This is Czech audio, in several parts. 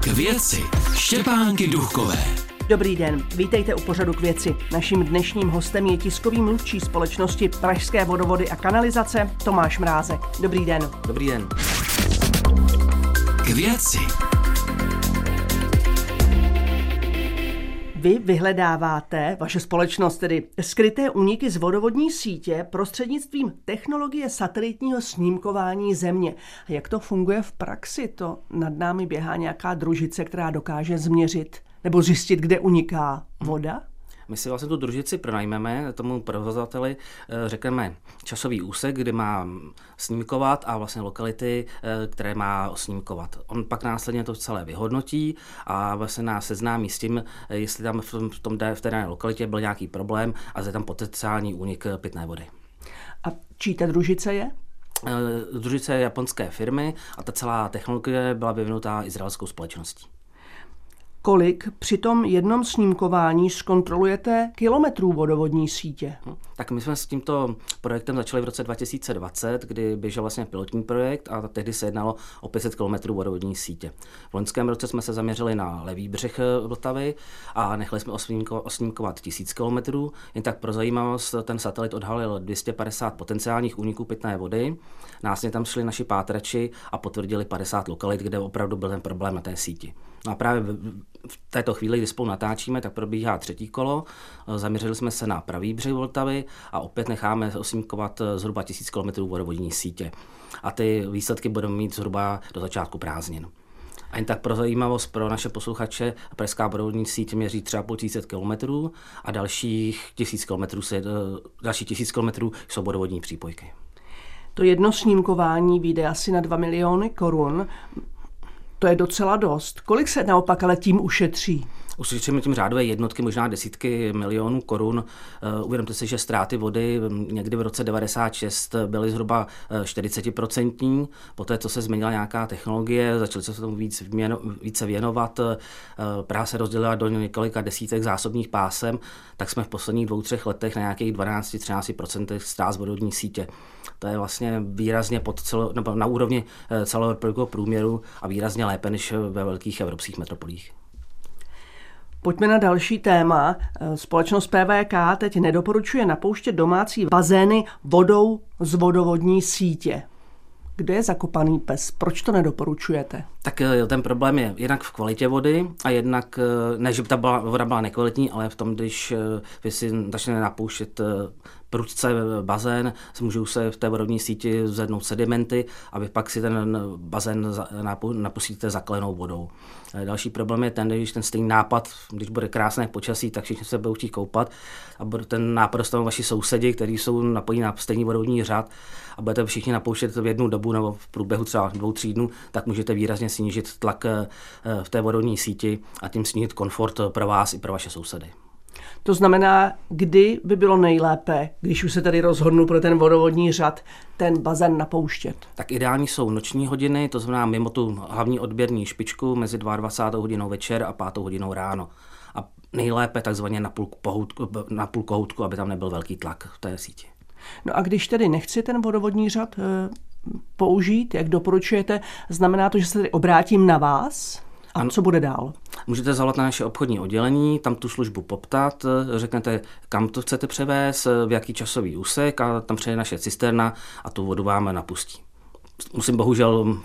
K věci Štěpánky Duchové. Dobrý den, vítejte u pořadu k věci. Naším dnešním hostem je tiskový mluvčí společnosti Pražské vodovody a kanalizace Tomáš Mrázek. Dobrý den. Dobrý den. K věci Vy vyhledáváte, vaše společnost tedy, skryté úniky z vodovodní sítě prostřednictvím technologie satelitního snímkování země. A jak to funguje v praxi? To nad námi běhá nějaká družice, která dokáže změřit nebo zjistit, kde uniká voda? My si vlastně tu družici pronajmeme, tomu provozovateli eh, řekneme časový úsek, kdy má snímkovat a vlastně lokality, eh, které má snímkovat. On pak následně to celé vyhodnotí a vlastně nás seznámí s tím, eh, jestli tam v, tom, v, tom, v té lokalitě byl nějaký problém a je tam potenciální únik pitné vody. A čí ta družice je? Družice je japonské firmy a ta celá technologie byla vyvinutá izraelskou společností kolik při tom jednom snímkování zkontrolujete kilometrů vodovodní sítě? Hm, tak my jsme s tímto projektem začali v roce 2020, kdy běžel vlastně pilotní projekt a tehdy se jednalo o 500 km vodovodní sítě. V loňském roce jsme se zaměřili na levý břeh eh, Vltavy a nechali jsme osnímkovat 1000 km. Jen tak pro zajímavost, ten satelit odhalil 250 potenciálních úniků pitné vody. Následně tam šli naši pátrači a potvrdili 50 lokalit, kde opravdu byl ten problém na té síti. No a právě v této chvíli, kdy spolu natáčíme, tak probíhá třetí kolo. Zaměřili jsme se na pravý břeh Vltavy a opět necháme osnímkovat zhruba 1000 km vodovodní sítě. A ty výsledky budeme mít zhruba do začátku prázdnin. A jen tak pro zajímavost pro naše posluchače, Pražská vodovodní síť měří třeba po 1000 km a dalších 1000 km, se, další 1000 km jsou vodovodní přípojky. To jedno snímkování vyjde asi na 2 miliony korun. To je docela dost. Kolik se naopak ale tím ušetří? Ušetříme tím řádové jednotky, možná desítky milionů korun. Eh, uvědomte si, že ztráty vody někdy v roce 96 byly zhruba 40%. Eh, Poté, co se změnila nějaká technologie, začali se tomu víc, více věnovat, eh, Praha se rozdělila do několika desítek zásobních pásem, tak jsme v posledních dvou, třech letech na nějakých 12-13% ztrát vodní sítě. To je vlastně výrazně pod celo, nebo na úrovni celého průměru a výrazně lépe než ve velkých evropských metropolích. Pojďme na další téma. Společnost PVK teď nedoporučuje napouštět domácí bazény vodou z vodovodní sítě. Kde je zakopaný pes? Proč to nedoporučujete? Tak eh, ten problém je jednak v kvalitě vody a jednak, eh, ne, že by ta voda byla nekvalitní, ale v tom, když eh, vy si začnete napouštět prudce bazén, můžou se v té vodní síti zvednout sedimenty a vy pak si ten bazén napustíte zaklenou vodou. Další problém je ten, když ten stejný nápad, když bude krásné počasí, tak všichni se budou chtít koupat a ten nápad dostanou vaši sousedi, kteří jsou napojení na stejný vodní řád a budete všichni napouštět v jednu dobu nebo v průběhu třeba dvou, tří dnů, tak můžete výrazně snížit tlak eh, v té vodní síti a tím snížit komfort pro vás i pro vaše sousedy. To znamená, kdy by bylo nejlépe, když už se tady rozhodnu pro ten vodovodní řad, ten bazén napouštět? Tak ideální jsou noční hodiny, to znamená mimo tu hlavní odběrní špičku mezi 22. hodinou večer a 5. hodinou ráno. A nejlépe takzvaně na půl, pohoutku, na půl kohoutku, aby tam nebyl velký tlak v té síti. No a když tedy nechci ten vodovodní řad e, použít, jak doporučujete, znamená to, že se tedy obrátím na vás? A ano. co bude dál? Můžete zavolat na naše obchodní oddělení, tam tu službu poptat, řeknete, kam to chcete převést, v jaký časový úsek a tam přejde naše cisterna a tu vodu vám napustí. Musím bohužel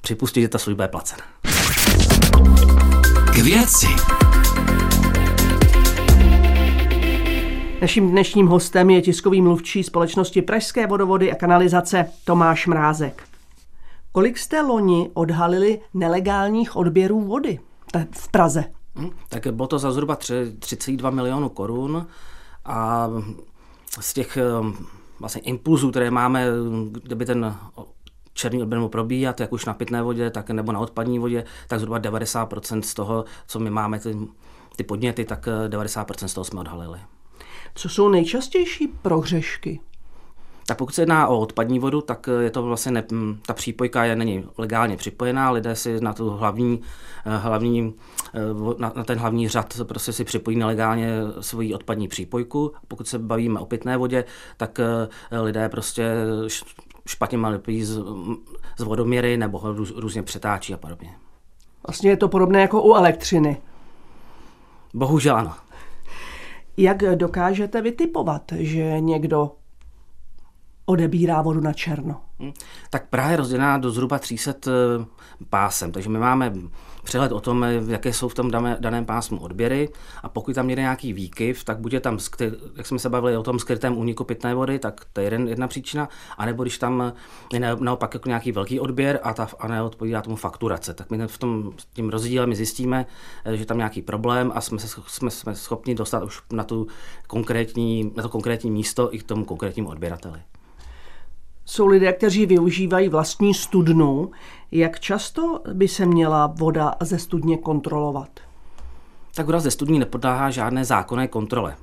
připustit, že ta služba je placena. K věci. Naším dnešním hostem je tiskový mluvčí společnosti Pražské vodovody a kanalizace Tomáš Mrázek. Kolik jste loni odhalili nelegálních odběrů vody v Praze? Hmm, tak bylo to za zhruba 3,2 milionu korun a z těch um, vlastně impulzů, které máme, kdyby ten černý odběr mohl probíhat, jak už na pitné vodě, tak nebo na odpadní vodě, tak zhruba 90% z toho, co my máme, ty, ty podněty, tak 90% z toho jsme odhalili. Co jsou nejčastější prohřešky? Tak pokud se jedná o odpadní vodu, tak je to vlastně ne, ta přípojka je není legálně připojená, lidé si na tu hlavní, eh, hlavní eh, na, na ten hlavní řad prostě si připojí nelegálně svoji odpadní přípojku. Pokud se bavíme o pitné vodě, tak eh, lidé prostě špatně malipí z, z vodoměry nebo ho růz, různě přetáčí a podobně. Vlastně je to podobné jako u elektřiny. Bohužel ano. Jak dokážete vytipovat, že někdo odebírá vodu na černo? Hm, tak Praha je rozdělená do zhruba 300 eh, pásem, takže my máme přehled o tom, jaké jsou v tom daném pásmu odběry a pokud tam jde nějaký výkyv, tak bude tam, jak jsme se bavili o tom skrytém úniku pitné vody, tak to je jedna příčina, anebo když tam je naopak jako nějaký velký odběr a, ta, a neodpovídá tomu fakturace, tak my v tom tím rozdílem zjistíme, že tam nějaký problém a jsme, se, jsme, jsme schopni dostat už na, tu konkrétní, na to konkrétní místo i k tomu konkrétnímu odběrateli. Jsou lidé, kteří využívají vlastní studnu. Jak často by se měla voda ze studně kontrolovat? Tak voda ze studní nepodláhá žádné zákonné kontrole.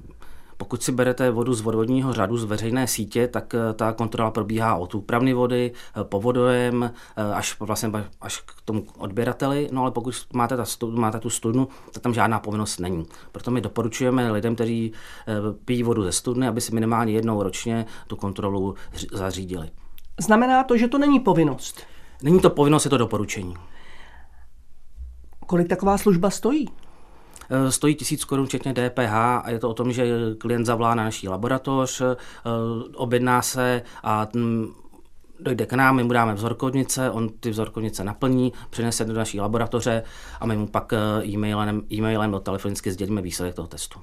Pokud si berete vodu z vodovodního řadu z veřejné sítě, tak eh, ta kontrola probíhá od úpravny vody, eh, po vodojem, eh, až, vlastně, až k tomu odběrateli. No ale pokud máte, ta, máte tu studnu, tak tam žádná povinnost není. Proto my doporučujeme lidem, kteří pijí vodu ze studny, aby si minimálně jednou ročně tu kontrolu zařídili. Znamená to, že to není povinnost? Není to povinnost, je to doporučení. Kolik taková služba stojí? Eh, stojí tisíc korun včetně DPH a je to o tom, že klient zavolá na naší laboratoř, eh, objedná se a dojde k nám, my mu dáme vzorkovnice, on ty vzorkovnice naplní, přinese do naší laboratoře a my mu pak eh, e-mailem, e-mailem nebo telefonicky sdělíme výsledek toho testu.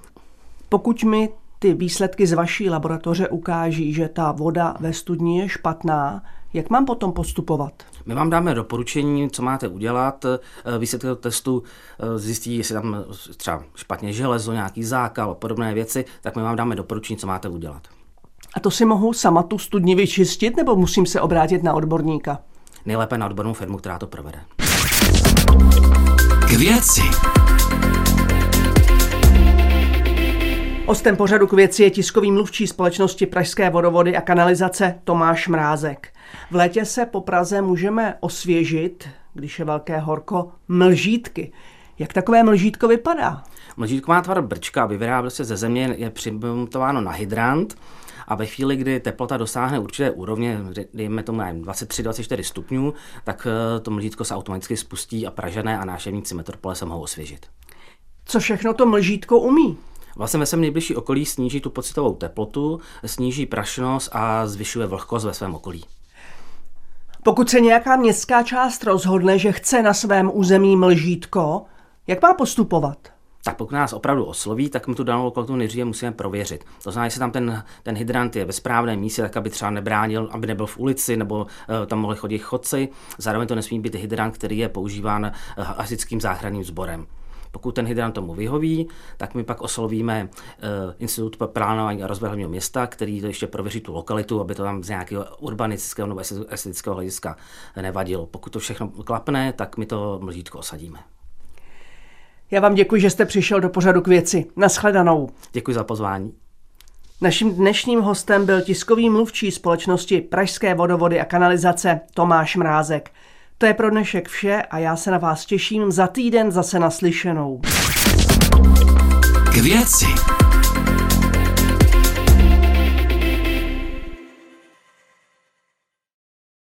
Pokud mi ty výsledky z vaší laboratoře ukáží, že ta voda ve studni je špatná, jak mám potom postupovat? My vám dáme doporučení, co máte udělat. Eh, výsledky testu eh, zjistí, jestli tam třeba špatně železo, nějaký zákal, podobné věci, tak my vám dáme doporučení, co máte udělat. A to si mohu sama tu studni vyčistit, nebo musím se obrátit na odborníka? Nejlépe na odbornou firmu, která to provede. K věci. Hostem pořadu k věci je tiskový mluvčí společnosti Pražské vodovody a kanalizace Tomáš Mrázek. V létě se po Praze můžeme osvěžit, když je velké horko, mlžítky. Jak takové mlžítko vypadá? Mlžítko má tvar brčka, vyvírá se ze země, je přimontováno na hydrant a ve chvíli, kdy teplota dosáhne určité úrovně, dejme tomu 23-24 stupňů, tak eh, to mlžítko se automaticky spustí a pražené a náševníci metropole se mohou osvěžit. Co všechno to mlžítko umí? Vlastně ve svém nejbližší okolí sníží tu pocitovou teplotu, sníží prašnost a zvyšuje vlhkost ve svém okolí. Pokud se nějaká městská část rozhodne, že chce na svém území mlžítko, jak má postupovat? Tak pokud nás opravdu osloví, tak my tu danou lokalitu nejdříve musíme prověřit. To znamená, jestli tam ten, ten hydrant je ve správném místě, tak aby třeba nebránil, aby nebyl v ulici nebo uh, tam mohli chodit chodci. Zároveň to nesmí být hydrant, který je používán uh, hasičským záchranným sborem. Pokud ten hydrant tomu vyhoví, tak my pak oslovíme uh, Institut pro plánování a rozvoj hlavního města, který to ještě prověří tu lokalitu, aby to tam z nějakého urbanistického nebo estetického hlediska nevadilo. Pokud to všechno klapne, tak my to mlžítko osadíme. Já vám děkuji, že jste přišel do pořadu k věci. Naschledanou. Děkuji za pozvání. Naším dnešním hostem byl tiskový mluvčí společnosti Pražské vodovody a kanalizace Tomáš Mrázek. To je pro dnešek vše a já se na vás těším za týden zase naslyšenou. K věci.